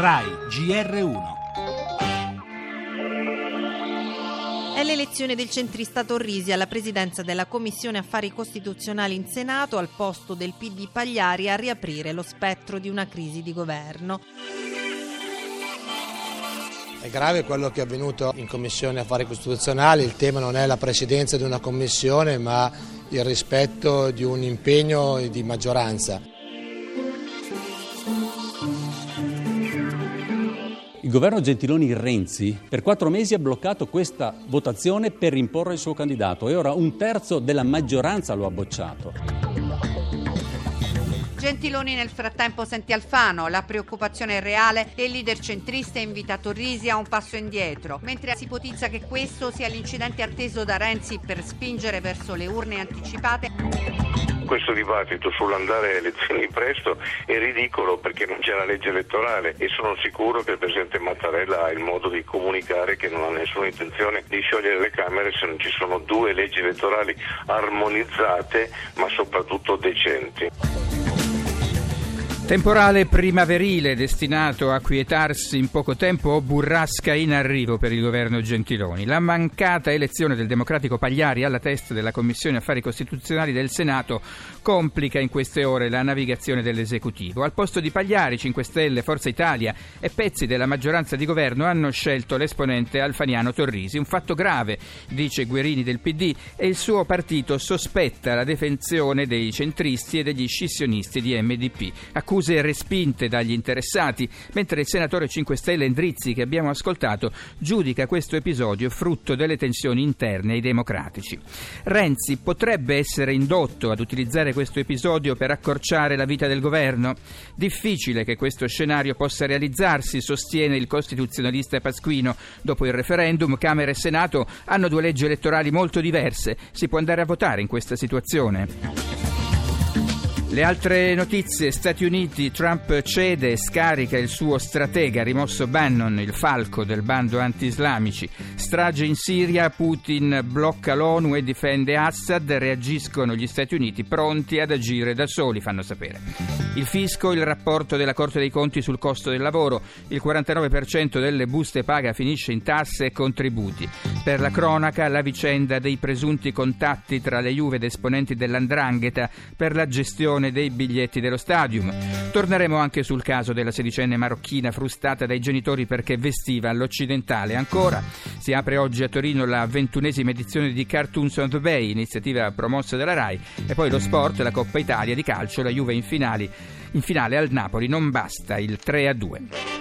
RAI GR1 È l'elezione del centrista Torrisi alla presidenza della Commissione Affari Costituzionali in Senato al posto del PD Pagliari a riaprire lo spettro di una crisi di governo. È grave quello che è avvenuto in Commissione Affari Costituzionali, il tema non è la presidenza di una commissione ma il rispetto di un impegno di maggioranza. Il governo Gentiloni Renzi per quattro mesi ha bloccato questa votazione per imporre il suo candidato e ora un terzo della maggioranza lo ha bocciato. Gentiloni nel frattempo sente Alfano, la preoccupazione è reale e il leader centrista invita Torrisi a un passo indietro, mentre si ipotizza che questo sia l'incidente atteso da Renzi per spingere verso le urne anticipate questo dibattito sull'andare a elezioni presto è ridicolo perché non c'è la legge elettorale e sono sicuro che il Presidente Mattarella ha il modo di comunicare che non ha nessuna intenzione di sciogliere le Camere se non ci sono due leggi elettorali armonizzate ma soprattutto decenti. Temporale primaverile destinato a quietarsi in poco tempo o burrasca in arrivo per il governo Gentiloni. La mancata elezione del democratico Pagliari alla testa della Commissione Affari Costituzionali del Senato complica in queste ore la navigazione dell'esecutivo. Al posto di Pagliari, 5 Stelle, Forza Italia e pezzi della maggioranza di governo hanno scelto l'esponente Alfaniano Torrisi. Un fatto grave, dice Guerini del PD, e il suo partito sospetta la defensione dei centristi e degli scissionisti di MDP. Accuse accuse respinte dagli interessati, mentre il senatore 5 Stelle Endrizzi, che abbiamo ascoltato, giudica questo episodio frutto delle tensioni interne ai democratici. Renzi potrebbe essere indotto ad utilizzare questo episodio per accorciare la vita del governo? Difficile che questo scenario possa realizzarsi, sostiene il costituzionalista Pasquino. Dopo il referendum, Camera e Senato hanno due leggi elettorali molto diverse. Si può andare a votare in questa situazione? Le altre notizie, Stati Uniti, Trump cede e scarica il suo stratega, rimosso Bannon, il falco del bando anti-islamici. Strage in Siria, Putin blocca l'ONU e difende Assad, reagiscono gli Stati Uniti pronti ad agire da soli, fanno sapere. Il fisco, il rapporto della Corte dei Conti sul costo del lavoro, il 49% delle buste paga finisce in tasse e contributi. Per la cronaca, la vicenda dei presunti contatti tra le Juve ed esponenti dell'Andrangheta per la gestione gestione dei biglietti dello stadium. Torneremo anche sul caso della sedicenne marocchina frustata dai genitori perché vestiva all'occidentale. Ancora si apre oggi a Torino la ventunesima edizione di Cartoons on the Bay, iniziativa promossa dalla RAI. E poi lo sport, la Coppa Italia di calcio, la Juve in finale, in finale al Napoli. Non basta il 3 a 2.